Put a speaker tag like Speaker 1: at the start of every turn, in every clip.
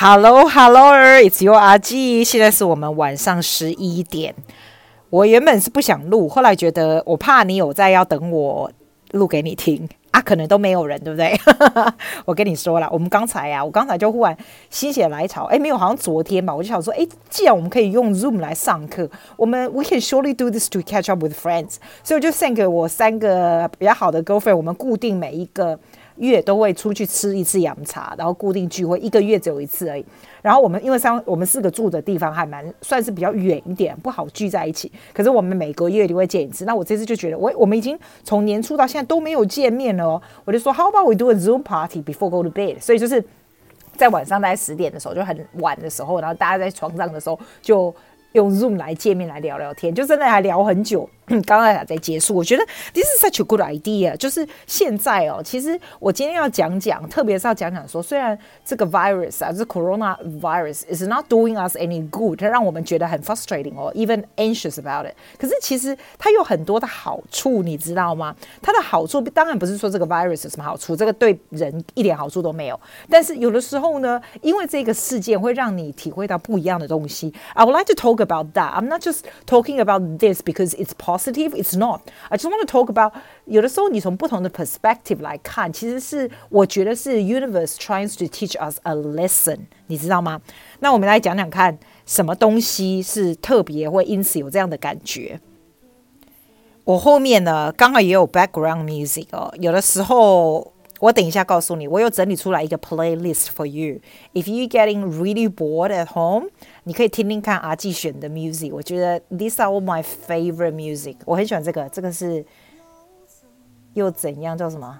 Speaker 1: Hello，Hello，It's your 阿 G。现在是我们晚上十一点。我原本是不想录，后来觉得我怕你有在要等我录给你听啊，可能都没有人，对不对？我跟你说了，我们刚才呀、啊，我刚才就忽然心血来潮，哎，没有，好像昨天吧，我就想说，哎，既然我们可以用 Zoom 来上课，我们 We can surely do this to catch up with friends。所以我就 send 给我三个比较好的 girlfriend，我们固定每一个。月都会出去吃一次洋茶，然后固定聚会，一个月只有一次而已。然后我们因为三我们四个住的地方还蛮算是比较远一点，不好聚在一起。可是我们每个月都会见一次。那我这次就觉得，我我们已经从年初到现在都没有见面了哦。我就说，How about we do a Zoom party before go to bed？所以就是在晚上大概十点的时候，就很晚的时候，然后大家在床上的时候就。用 Zoom 来见面来聊聊天，就真的还聊很久。刚刚才在结束，我觉得 This is such a good idea。就是现在哦，其实我今天要讲讲，特别是要讲讲说，虽然这个 virus 啊，这 Corona virus is not doing us any good，它让我们觉得很 frustrating 哦，even anxious about it。可是其实它有很多的好处，你知道吗？它的好处当然不是说这个 virus 有什么好处，这个对人一点好处都没有。但是有的时候呢，因为这个事件会让你体会到不一样的东西。I would like to talk about that. I'm not just talking about this because it's positive. It's not. I just want to talk about 有的时候你从不同的 perspective 来看，其实是我觉得是 universe trying to teach us a lesson，你知道吗？那我们来讲讲看，什么东西是特别会因此有这样的感觉？我后面呢刚好也有 background music 哦，有的时候。 我等一下告诉你，我有整理出来一个 playlist for you. If you getting really bored at home，你可以听听看阿季选的 music。我觉得 these are all my favorite music。我很喜欢这个，这个是又怎样叫什么？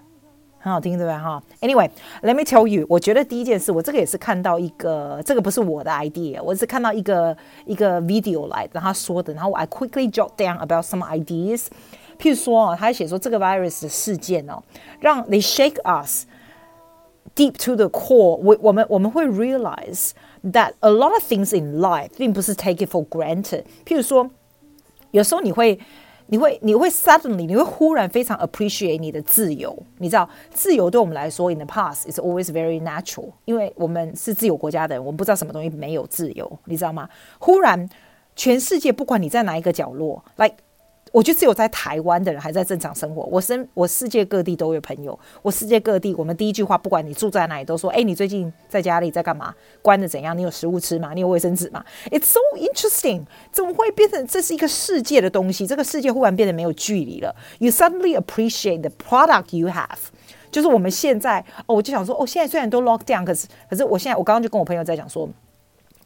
Speaker 1: 很好听，对吧？哈。Anyway，let me tell you，我觉得第一件事，我这个也是看到一个，这个不是我的 idea，我是看到一个一个 video 来，然后他说的，然后我 I quickly jot down about some ideas。 譬如说啊，他写说这个 virus 的事件哦，让 they shake us deep to the core。我我们我们会 realize that a lot of things in life 并不是 take it for granted。譬如说，有时候你会你会你会 suddenly 你会忽然非常 appreciate 你的自由。你知道，自由对我们来说，in the past is always very natural，因为我们是自由国家的人，我们不知道什么东西没有自由，你知道吗？忽然，全世界不管你在哪一个角落，like。 我觉得只有在台湾的人还在正常生活。我身我世界各地都有朋友，我世界各地，我们第一句话，不管你住在哪里，都说：“哎，你最近在家里在干嘛？关的怎样？你有食物吃吗？你有卫生纸吗？”It's so interesting，怎么会变成这是一个世界的东西？这个世界忽然变得没有距离了。You suddenly appreciate the product you have，就是我们现在哦，我就想说哦，现在虽然都 lock down，可是可是我现在我刚刚就跟我朋友在讲说。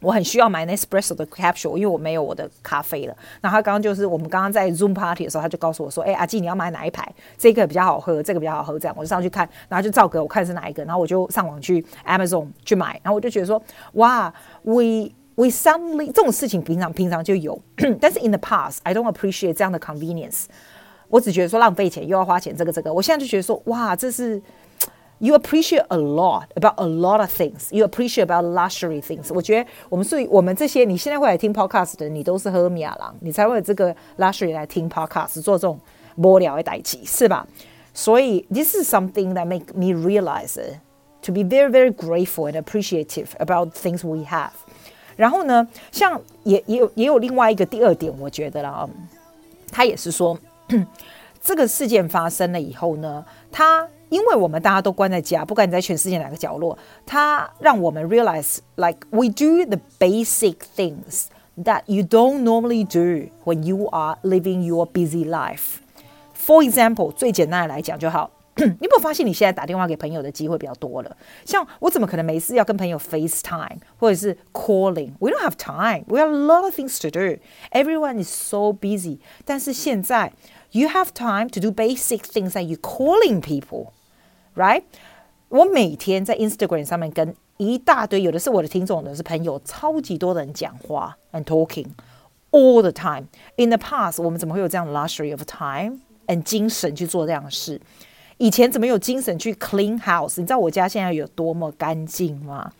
Speaker 1: 我很需要买 Nespresso 的 capsule，因为我没有我的咖啡了。然后他刚刚就是我们刚刚在 Zoom party 的时候，他就告诉我说：“哎、阿季，你要买哪一排？这个比较好喝，这个比较好喝。”这样我就上去看，然后就照给我看是哪一个，然后我就上网去 Amazon 去买。然后我就觉得说：“哇，we we suddenly 这种事情平常平常就有，但是 in the past I don't appreciate 这样的 convenience。我只觉得说浪费钱又要花钱，这个这个。我现在就觉得说：哇，这是。” You appreciate a lot about a lot of things. You appreciate about luxury things. 我觉得我们所以我们这些你现在会来听 podcast 的，你都是喝米亚郎，你才会有这个 luxury 来听 podcast 做这种无聊的代志，是吧？所以 this is something that make me realize it, to be very very grateful and appreciative about things we have. 然后呢，像也也有也有另外一个第二点，我觉得啦，他也是说，这个事件发生了以后呢，他。 因为我们大家都关在家，不管你在全世界哪个角落，它让我们 realize like we do the basic things that you don't normally do when you are living your busy life. For example，最简单的来讲就好，你有没有发现你现在打电话给朋友的机会比较多了？像我怎么可能没事要跟朋友 FaceTime 或者是 calling？We don't have time. We have a lot of things to do. Everyone is so busy. 但是现在 you have time to do basic things that you calling people. Right，我每天在 Instagram 上面跟一大堆，有的是我的听众，有的是朋友，超级多的人讲话，and talking all the time. In the past，我们怎么会有这样的 luxury of time and 精神去做这样的事？以前怎么有精神去 clean house？你知道我家现在有多么干净吗？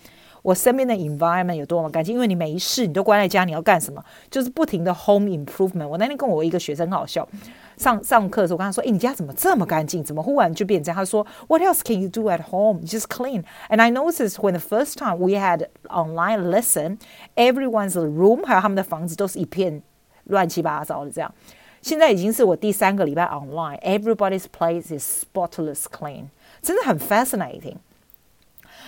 Speaker 1: 我身边的 environment 有多么干净，因为你没事，你都关在家，你要干什么？就是不停的 home improvement。我那天跟我一个学生很好笑，上上课的时候，我跟他说：“诶，你家怎么这么干净？怎么忽然就变这样？”他说：“What else can you do at home? Just clean.” And I noticed when the first time we had online lesson, everyone's room 还有他们的房子都是一片乱七八糟的这样。现在已经是我第三个礼拜 online，everybody's place is spotless clean，真的很 fascinating。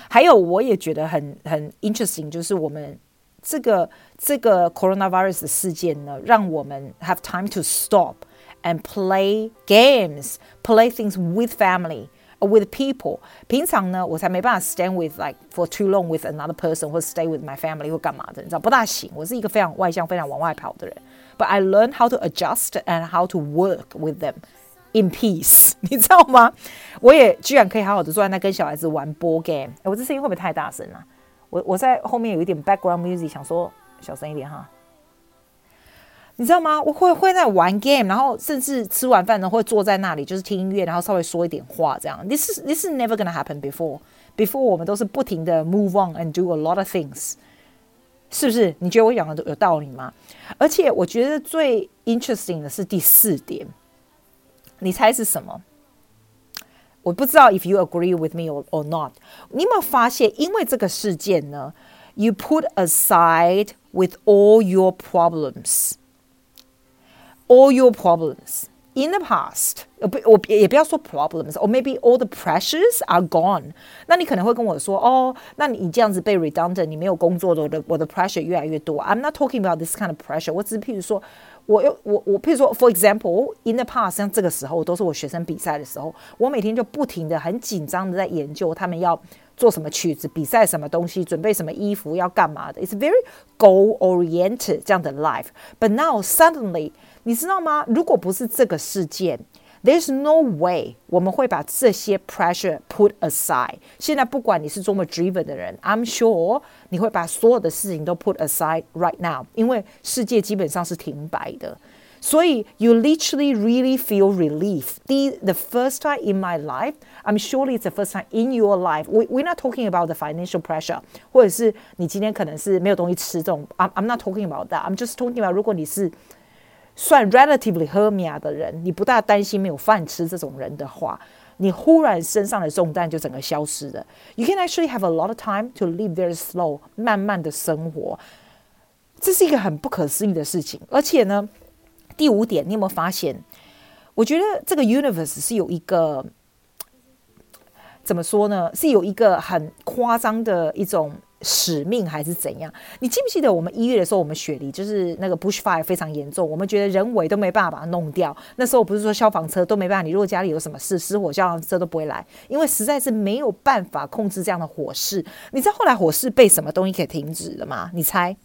Speaker 1: 还有，我也觉得很很 interesting，就是我们这个这个 coronavirus 的事件呢，让我们 have time to stop and play games, play things with family, with people。平常呢，我才没办法 stand with like for too long with another person，或者 stay with my family 或干嘛的，你知道不大行。我是一个非常外向、非常往外跑的人，but I learn how to adjust and how to work with them。 In peace，你知道吗？我也居然可以好好的坐在那跟小孩子玩 board game。我这声音会不会太大声了？我我在后面有一点 background music，想说小声一点哈。你知道吗？我会会在玩 game，然后甚至吃完饭呢会坐在那里，就是听音乐，然后稍微说一点话这样。This is this is never gonna happen before. Before 我们都是不停的 move on and do a lot of things，是不是？你觉得我讲的有道理吗？而且我觉得最 interesting 的是第四点。你猜是什么？我不知道 if you agree with me or or not。你有没有发现，因为这个事件呢，you put aside with all your problems，all your problems in the past。我不，我也不要说 problems，or maybe all the pressures are gone。那你可能会跟我说，哦，那你这样子被 redundant，你没有工作的，我的我的 pressure 越来越多。I'm not talking about this kind of pressure。我只是譬如说。 我又我我，譬如说，for example，in the past，像这个时候都是我学生比赛的时候，我每天就不停的很紧张的在研究他们要做什么曲子，比赛什么东西，准备什么衣服，要干嘛的。It's very goal oriented 这样的 life。But now suddenly，你知道吗？如果不是这个事件。There's no way 我们会把这些 pressure put aside。现在不管你是多么 driven 的人，I'm sure 你会把所有的事情都 put aside right now，因为世界基本上是停摆的。所以 you literally really feel relief. The the first time in my life, I'm sure it's the first time in your life. We we're not talking about the financial pressure，或者是你今天可能是没有东西吃这种。I'm I'm not talking about that. I'm just talking about 如果你是。 算 relatively hermia 的人，你不大担心没有饭吃这种人的话，你忽然身上的重担就整个消失了。You can actually have a lot of time to live very slow，慢慢的生活，这是一个很不可思议的事情。而且呢，第五点，你有没有发现？我觉得这个 universe 是有一个怎么说呢？是有一个很夸张的一种。使命还是怎样？你记不记得我们一月的时候，我们雪梨就是那个 bushfire 非常严重，我们觉得人为都没办法把它弄掉。那时候不是说消防车都没办法，你如果家里有什么事，失火消防车都不会来，因为实在是没有办法控制这样的火势。你知道后来火势被什么东西给停止了吗？你猜？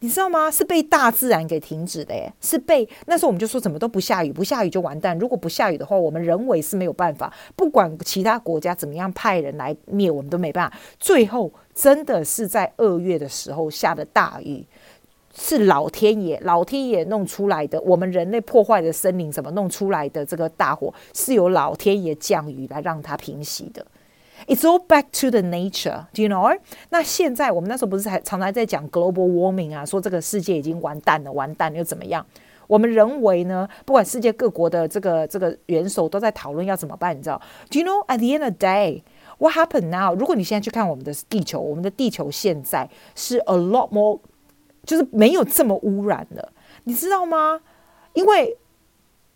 Speaker 1: 你知道吗？是被大自然给停止的耶，是被那时候我们就说怎么都不下雨，不下雨就完蛋。如果不下雨的话，我们人为是没有办法，不管其他国家怎么样派人来灭，我们都没办法。最后真的是在二月的时候下的大雨，是老天爷，老天爷弄出来的。我们人类破坏的森林怎么弄出来的？这个大火是由老天爷降雨来让它平息的。It's all back to the nature, do you know? 那现在我们那时候不是还常常在讲 global warming 啊，说这个世界已经完蛋了，完蛋又怎么样？我们人为呢，不管世界各国的这个这个元首都在讨论要怎么办，你知道？Do you know at the end of the day what happened now？如果你现在去看我们的地球，我们的地球现在是 a lot more，就是没有这么污染了，你知道吗？因为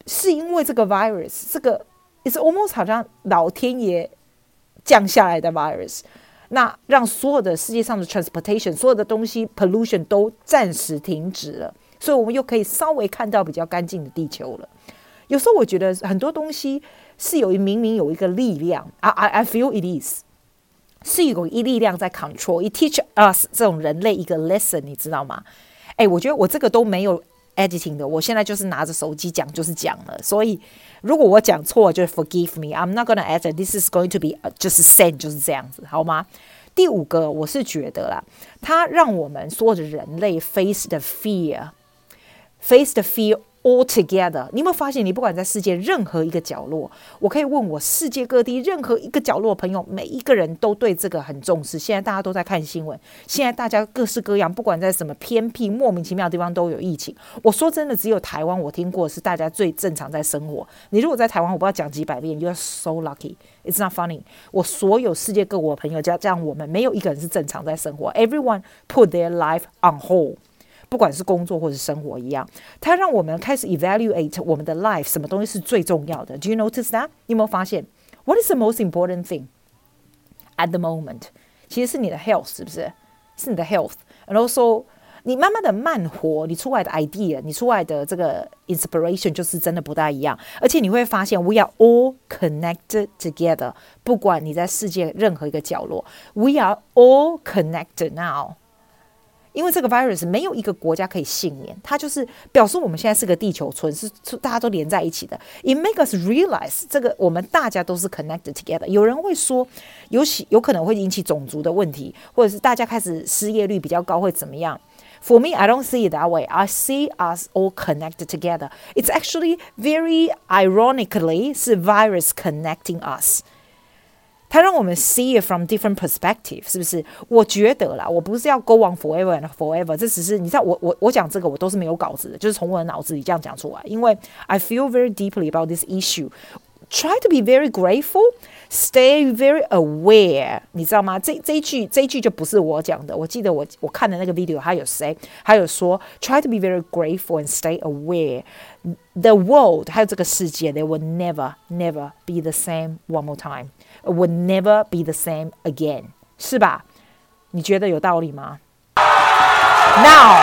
Speaker 1: 是因为这个 virus，这个 it's almost 好像老天爷。降下来的 virus，那让所有的世界上的 transportation，所有的东西 pollution 都暂时停止了，所以我们又可以稍微看到比较干净的地球了。有时候我觉得很多东西是有一明明有一个力量，I I I feel it is，是有一力量在 control，it teach us 这种人类一个 lesson，你知道吗？诶，我觉得我这个都没有。editing 的，我现在就是拿着手机讲，就是讲了。所以如果我讲错，就 forgive me。I'm not gonna edit. This is going to be just send，就是这样子，好吗？第五个，我是觉得啦，它让我们所有的人类 face the fear，face the fear all together，你有没有发现，你不管在世界任何一个角落，我可以问我世界各地任何一个角落的朋友，每一个人都对这个很重视。现在大家都在看新闻，现在大家各式各样，不管在什么偏僻莫名其妙的地方都有疫情。我说真的，只有台湾我听过是大家最正常在生活。你如果在台湾，我不知道讲几百遍，You are so lucky. It's not funny。我所有世界各国的朋友，加这样我们没有一个人是正常在生活。Everyone put their life on hold。不管是工作或是生活一样，它让我们开始 evaluate 我们的 life，什么东西是最重要的？Do you notice that？你有没有发现？What is the most important thing at the moment？其实是你的 health，是不是？是你的 health，and also 你慢慢的慢活，你出来的 idea，你出来的这个 inspiration 就是真的不大一样。而且你会发现，we are all connected together。不管你在世界任何一个角落，we are all connected now。 因为这个 virus 没有一个国家可以幸免，它就是表示我们现在是个地球村，是大家都连在一起的。It makes us realize 这个我们大家都是 connected together。有人会说，有起有可能会引起种族的问题，或者是大家开始失业率比较高会怎么样？For me, I don't see it that way. I see us all connected together. It's actually very ironically 是 virus connecting us. 它让我们 see it from different perspective，是不是？我觉得啦，我不是要 go on forever and forever，这只是你知道，我我我讲这个我都是没有稿子的，就是从我的脑子里这样讲出来。因为 I feel very deeply about this issue. Try to be very grateful, stay very aware，你知道吗？这这一句这一句就不是我讲的。我记得我我看的那个 video，还有谁？还有说 Try to be very grateful and stay aware. The world，还有这个世界，they will never never be the same one more time. Would never be the same again，是吧？你觉得有道理吗？Now，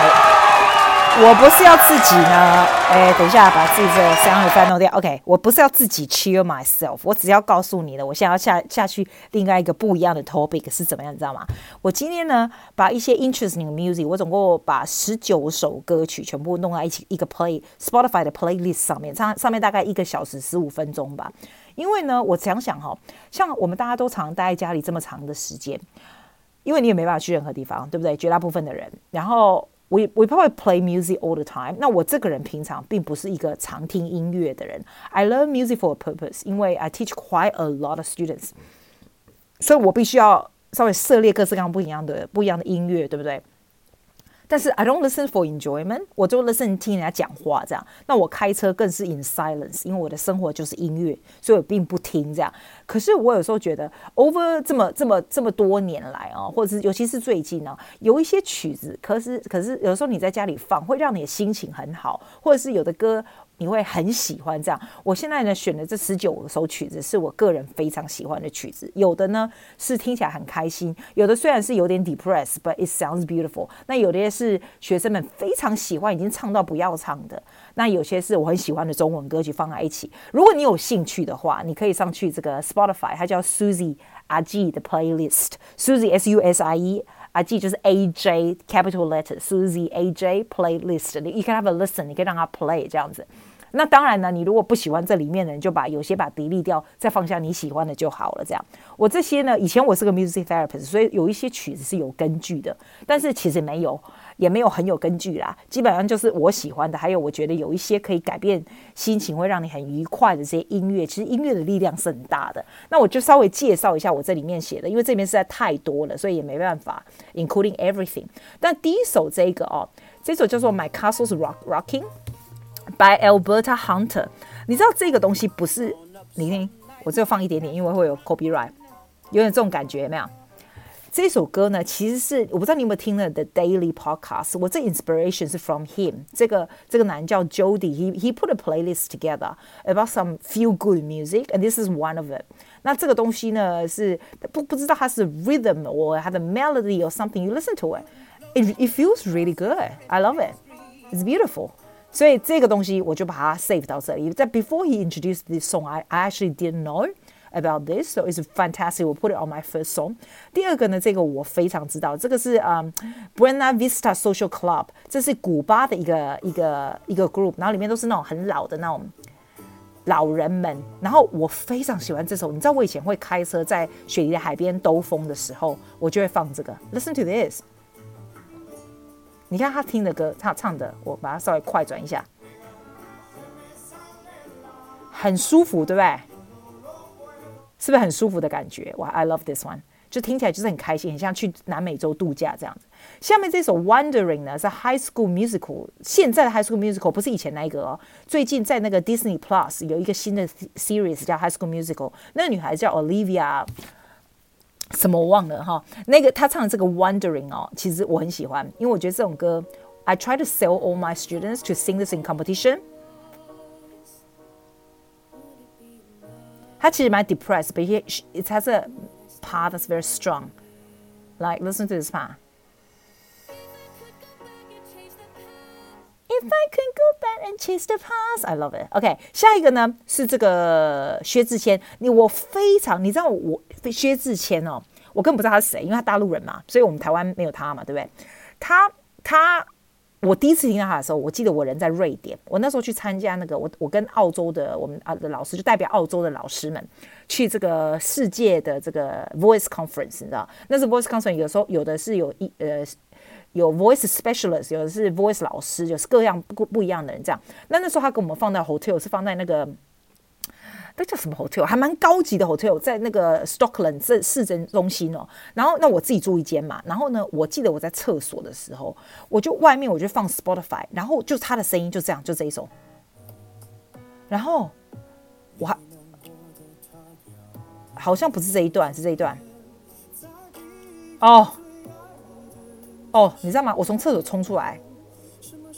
Speaker 1: 我不是要自己呢，哎，等一下把自己的声音翻弄掉。OK，我不是要自己 cheer myself，我只要告诉你的，我现在要下下去另外一个不一样的 topic 是怎么样，你知道吗？我今天呢，把一些 interesting music，我总共把十九首歌曲全部弄在一起一个 play Spotify 的 playlist 上面，上上面大概一个小时十五分钟吧。因为呢，我想想哈，像我们大家都常待在家里这么长的时间，因为你也没办法去任何地方，对不对？绝大部分的人，然后 we we probably play music all the time。那我这个人平常并不是一个常听音乐的人。I learn music for a purpose，因为 I teach quite a lot of students，所以我必须要稍微涉猎各式各样不一样的不一样的音乐，对不对？但是 I don't listen for enjoyment，我就 listen 听人家讲话这样。那我开车更是 in silence，因为我的生活就是音乐，所以我并不听这样。可是我有时候觉得，over 这么这么这么多年来啊，或者是尤其是最近呢，有一些曲子，可是可是有时候你在家里放，会让你的心情很好，或者是有的歌。你会很喜欢这样。我现在呢选的这十九首曲子是我个人非常喜欢的曲子，有的呢是听起来很开心，有的虽然是有点 depressed，but it sounds beautiful。那有的是学生们非常喜欢，已经唱到不要唱的。那有些是我很喜欢的中文歌曲放在一起。如果你有兴趣的话，你可以上去这个 Spotify，它叫 Susie 阿 G 的 playlist，Susie S U S I E。啊，记就是 A J capital letter Susie A J playlist，你 you can have a listen，你可以让它 play 这样子。那当然呢，你如果不喜欢这里面的，人就把有些把 delete 掉，再放下你喜欢的就好了。这样，我这些呢，以前我是个 music therapist，所以有一些曲子是有根据的，但是其实没有，也没有很有根据啦。基本上就是我喜欢的，还有我觉得有一些可以改变心情，会让你很愉快的这些音乐。其实音乐的力量是很大的。那我就稍微介绍一下我这里面写的，因为这边实在太多了，所以也没办法 including everything。但第一首这个哦，这首叫做 My Castle's Rock Rocking。By Alberta Hunter，你知道这个东西不是你听，我只有放一点点，因为会有 copyright，有点这种感觉有没有？这首歌呢，其实是我不知道你有没有听了 The Daily Podcast，我这 inspiration 是 from him，这个这个男叫 Jody，he he put a playlist together about some feel good music，and this is one of it。那这个东西呢是不不知道它是 rhythm or 它的 melody or something，you listen to it，it it feels really good，I love it，it's beautiful。 所以这个东西我就把它 save 到这里。在 before he introduced this song, I I actually didn't know about this, so it's fantastic. 我 put it on my first song。第二个呢，这个我非常知道，这个是嗯、um,，Buena Vista Social Club，这是古巴的一个一个一个 group，然后里面都是那种很老的那种老人们。然后我非常喜欢这首，你知道我以前会开车在雪梨的海边兜风的时候，我就会放这个。Listen to this。 你看他听的歌，他唱的，我把它稍微快转一下。很舒服，对不对？是不是很舒服的感觉？哇，I love this one，就听起来就是很开心，很像去南美洲度假这样子。下面这首 Wondering 呢是 High School Musical，现在的 High School Musical 不是以前那一个哦，最近在那个 Disney Plus 有一个新的 series 叫 High School Musical，那个女孩叫 Olivia，什么我忘了哈。那个她唱的这个 Wondering 哦，其实我很喜欢，因为我觉得这种歌，I try to sell all my students to sing this in competition。他其实蛮 depressed，but he it has a part that's very strong. Like listen to this part. I can go back and chase the past, I love it. OK，下一个呢是这个薛之谦。你我非常，你知道我薛之谦哦，我根本不知道他是谁，因为他大陆人嘛，所以我们台湾没有他嘛，对不对？他他，我第一次听到他的时候，我记得我人在瑞典，我那时候去参加那个，我我跟澳洲的我们啊的老师，就代表澳洲的老师们去这个世界的这个 Voice Conference，你知道，那是 Voice Conference，有时候有的是有一呃。有 voice specialist，有的是 voice 老师，就是各样不不一样的人这样。那那时候他给我们放在 hotel，是放在那个那叫什么 hotel，还蛮高级的 hotel，在那个 Stockland 这市政中心哦。然后那我自己住一间嘛。然后呢，我记得我在厕所的时候，我就外面我就放 Spotify，然后就他的声音就这样，就这一首。然后我还好像不是这一段，是这一段。哦。哦你知道吗？我从厕所冲出来，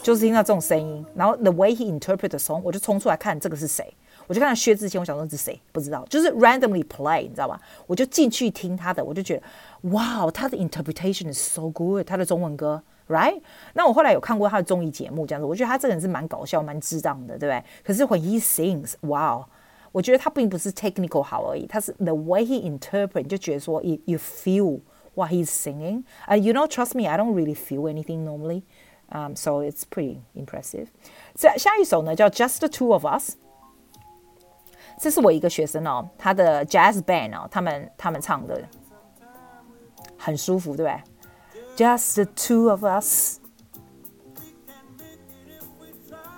Speaker 1: 就是听到这种声音。然后 the way he interpret the song，我就冲出来看这个是谁。我就看到薛之谦，我想说这是谁？不知道，就是 randomly play，你知道吧？我就进去听他的，我就觉得哇，他的 interpretation is so good。他的中文歌，right？那我后来有看过他的综艺节目，这样子，我觉得他这个人是蛮搞笑、蛮智障的，对不对？可是 when he sings，哇哦，我觉得他并不是 technical 好而已，他是 the way he interpret，就觉得说 you you feel。What he's singing, uh, you know, trust me, I don't really feel anything normally, um, so it's pretty impressive. 下下一首呢叫 Just the Two of Us，这是我一个学生哦，他的 jazz band 哦，他们他们唱的很舒服，对不对？Just the two of us.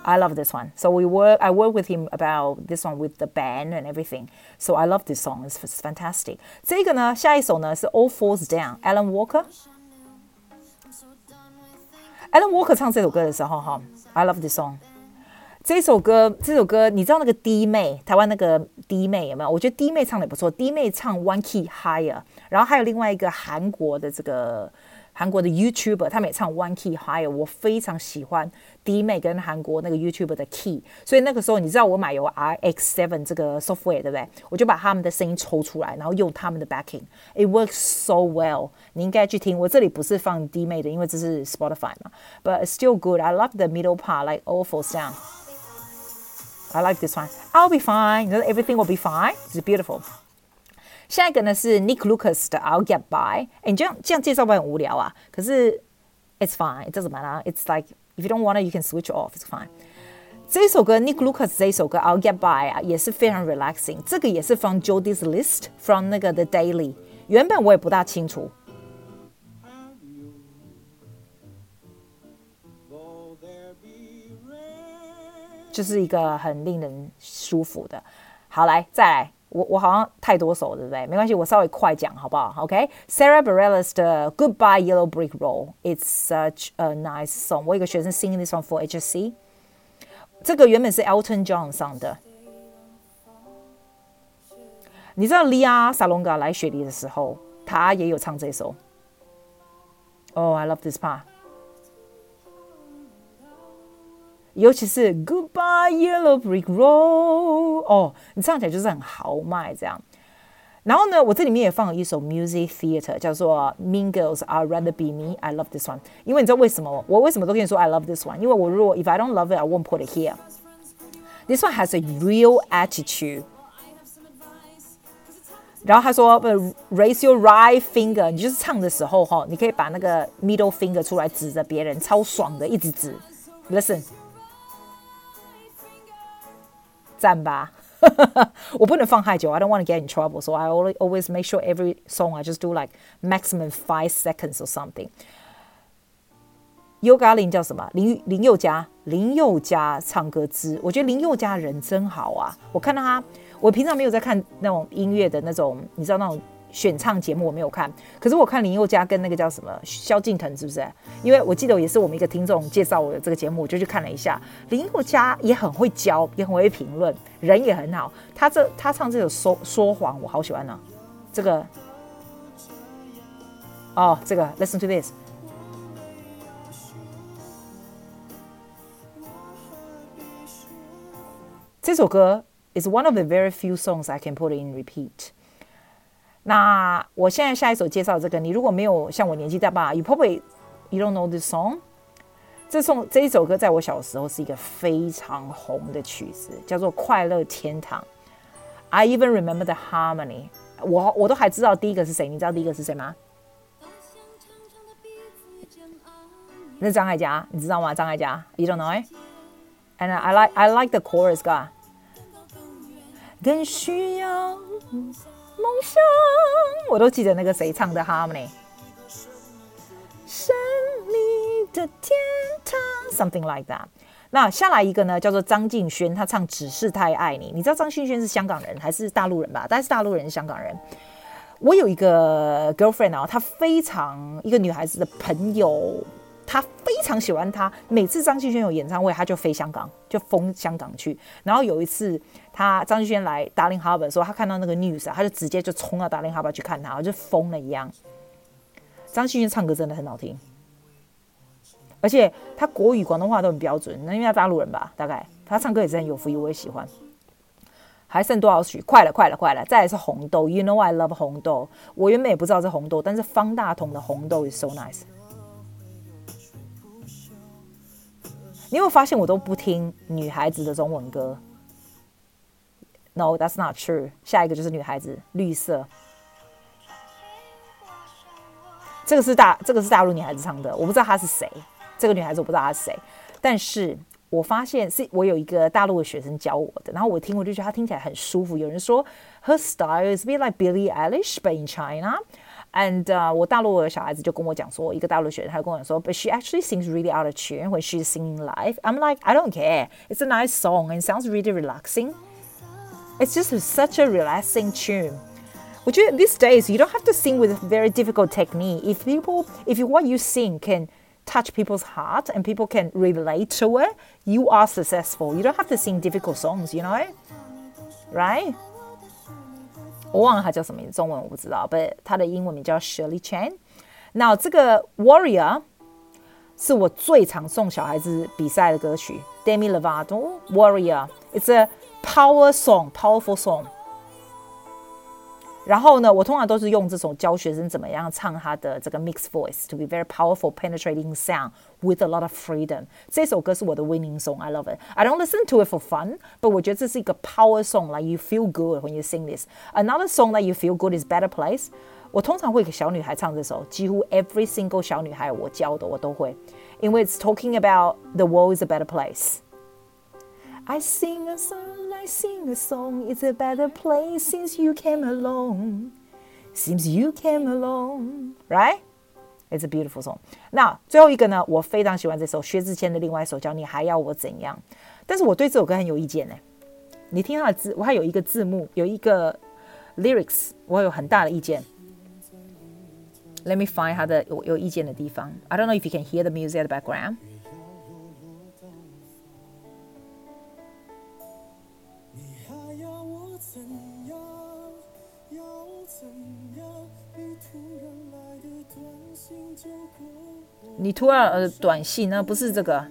Speaker 1: I love this one. So we work. I work with him about this one with the band and everything. So I love this song. It's, it's fantastic. 这个呢，下一首呢是 All Falls Down. Alan Walker. Alan Walker 唱这首歌的时候，哈，I love this song. 这首歌，这首歌，你知道那个 D 妹，台湾那个 D 妹有没有？我觉得 D 妹唱的也不错。D 妹唱 One Key Higher，然后还有另外一个韩国的这个。 韩国的 YouTuber 他们也唱 One Key Higher，我非常喜欢 D 妹跟韩国那个 YouTuber 的 Key，所以那个时候你知道我买有 RX7 这个 software 对不对？我就把他们的声音抽出来，然后用他们的 backing，it works so well。你应该去听，我这里不是放 D 妹的，因为这是 Spotify 嘛，but it's still good。I love the middle part like awful sound。I like this one。I'll be fine。你说 everything will be fine。It's beautiful。 下一个呢是 Nick Lucas 的 I'll Get By。哎，你这样这样介绍会很无聊啊。可是 It's fine, it doesn't matter. It's like if you don't want it, you can switch off. It's fine. 这一首歌 Nick Lucas 这一首歌 I'll Get By 啊，也是非常 relaxing。这个也是 from Jodie's List from 那个 The Daily。原本我也不大清楚，就是一个很令人舒服的。好，来再来。 我我好像太多首，对不对？没关系，我稍微快讲好不好？OK，Sarah Bareilles 的 Goodbye Yellow Brick Road，It's such a nice song。我有个学生 sing this one for HSC，这个原本是 Elton John 上的。你知道 Lia Salonga 来雪梨的时候，他也有唱这首。Oh, I love this part。尤其是 Goodbye Yellow Brick Road，哦，你唱起来就是很豪迈这样。然后呢，我这里面也放了一首 Music Theatre，叫做 Mean Girls I'd Rather Be Me，I love this one。因为你知道为什么我为什么都跟你说 I love this one？因为我如果 If I don't love it，I won't put it here。This one has a real attitude。然后他说，Raise your right finger，你就是唱的时候哈，你可以把那个 middle finger 出来指着别人，超爽的，一直指。Listen。 赞吧，我不能放太久，I don't want to get in trouble, so I always always make sure every song I just do like maximum five seconds or something. Yoga 林叫什么？林林宥嘉林宥嘉唱歌之，我觉得林宥嘉人真好啊！我看到他，我平常没有在看那种音乐的那种，你知道那种选唱节目，我没有看。可是我看林宥嘉跟那个叫什么萧敬腾，是不是？因为我记得也是我们一个听众介绍我的这个节目，我就去看了一下。林宥嘉也很会教，也很会评论，人也很好。他这他唱这首说说谎，我好喜欢呢、啊。这个哦，这个 Listen to this。这首歌 is one of the very few songs I can put in repeat。那我现在下一首介绍这个，你如果没有像我年纪大吧，you probably you don't know this song。这首这一首歌在我小时候是一个非常红的曲子，叫做《快乐天堂》。I even remember the harmony。我我都还知道第一个是谁，你知道第一个是谁吗？那是张艾嘉，你知道吗？张艾嘉，you don't know？And I like I like the chorus 噶，更需要想，我都记得那个谁唱的 harmony，神秘的天堂，something like that。那下来一个呢，叫做张敬轩，他唱《只是太爱你》。你知道张敬轩是香港人还是大陆人吧？但是大陆人是香港人。我有一个 girlfriend 啊，她非常一个女孩子的朋友。他非常喜欢他，每次张敬轩有演唱会，他就飞香港，就疯香港去。然后有一次，他张敬轩来 Darling Harbour 的时候，他看到那个 news，他就直接就冲到达令哈巴去看他，就疯了一样。张敬轩唱歌真的很好听，而且他国语、广东话都很标准。那因为他大陆人吧，大概他唱歌也是很有福音，我也喜欢。还剩多少曲？快了，快了，快了！再来是红豆，You know I love 红豆。我原本也不知道是红豆，但是方大同的红豆 is so nice。你有没有发现我都不听女孩子的中文歌？No, that's not true。下一个就是女孩子，绿色。这个是大，这个是大陆女孩子唱的，我不知道她是谁。这个女孩子我不知道她是谁，但是我发现是我有一个大陆的学生教我的，然后我听我就觉得她听起来很舒服。有人说，Her style is a bit like Billie Eilish, but in China。And、uh, 我大陆的小孩子就跟我讲说，一个大陆学生他就跟我讲说，But she actually sings really out of tune when she's singing live. I'm like, I don't care. It's a nice song and sounds really relaxing. It's just such a relaxing tune. 我觉得 these days you don't have to sing with a very difficult technique. If people, if you, what you sing can touch people's heart and people can relate to it, you are successful. You don't have to sing difficult songs, you know, right? 我忘了他叫什么名字，中文我不知道，不，他的英文名叫 Shirley Chan。那这个 Warrior 是我最常送小孩子比赛的歌曲，Demi Lovato Warrior，It's a power song，powerful song。然后呢，我通常都是用这种教学生怎么样唱他的这个 mixed voice，to be very powerful, penetrating sound with a lot of freedom。这首歌是我的 winning song，I love it。I don't listen to it for fun，but 我觉得这是一个 power song，like you feel good when you sing this。Another song that you feel good is Better Place。我通常会给小女孩唱这首，几乎 every single 小女孩我教的我都会，因为 it's talking about the world is a better place。I sing a song, I sing a song. It's a better place since you came along. Since you came along, right? It's a beautiful song. 那最后一个呢？我非常喜欢这首薛之谦的另外一首叫《你还要我怎样》，但是我对这首歌很有意见呢。你听它的字，我还有一个字幕，有一个 lyrics，我有很大的意见。Let me find 它的有有意见的地方。I don't know if you can hear the music at the background. 你突然呃短信呢？不是这个，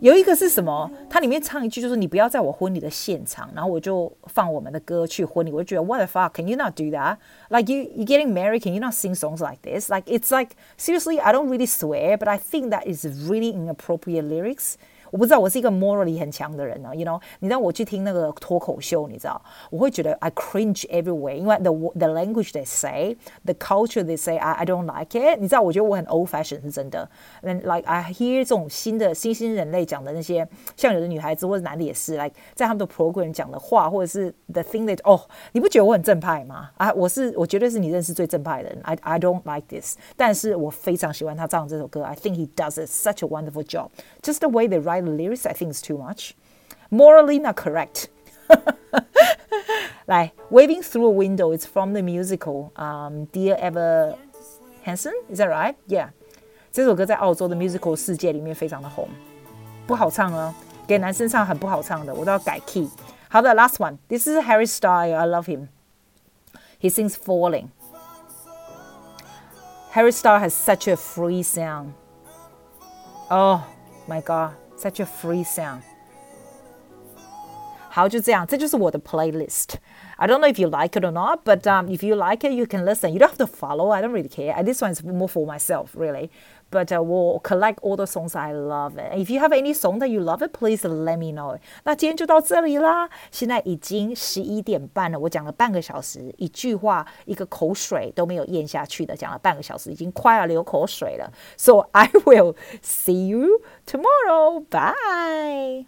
Speaker 1: 有一个是什么？它里面唱一句就是你不要在我婚礼的现场，然后我就放我们的歌去婚礼，我就觉得 What the fuck? Can you not do that? Like you you getting married? Can you not sing songs like this? Like it's like seriously, I don't really swear, but I think that is really inappropriate lyrics. 我不知道，我是一个 morally 很强的人呢。You know，你知道我去听那个脱口秀，你知道，我会觉得 I cringe everywhere，因为 the the language they say，the culture they say，I I don't like it。你知道，我觉得我很 old fashion 是真的。And like I hear 这种新的新兴人类讲的那些，像有的女孩子或者男的也是，like 在他们的 program 讲的话，或者是 the thing that 哦，你不觉得我很正派吗？啊，我是我绝对是你认识最正派的人。I I don't like this，但是我非常喜欢他唱这首歌。I think he does it such a wonderful job。Just the way they write the lyrics, I think is too much. Morally not correct. 来，Waving Through a Window is from the musical. Um, Dear Ever Hansen, is that right? Yeah. 这首歌在澳洲的 musical 世界里面非常的红，不好唱哦，给男生唱很不好唱的，我都要改 key。好的，last one. This is Harry Styles. I love him. He sings Falling. Harry Styles has such a free sound. Oh my god, such a free sound. 好，就这样，这就是我的 playlist。I don't know if you like it or not, but um, if you like it, you can listen. You don't have to follow. I don't really care. This one is more for myself, really. But uh, we'll collect all the songs I love it. If you have any song that you love it, please let me know. 那今天就到这里啦。现在已经十一点半了，我讲了半个小时，一句话一个口水都没有咽下去的，讲了半个小时，已经快要流口水了。So I will see you tomorrow. Bye.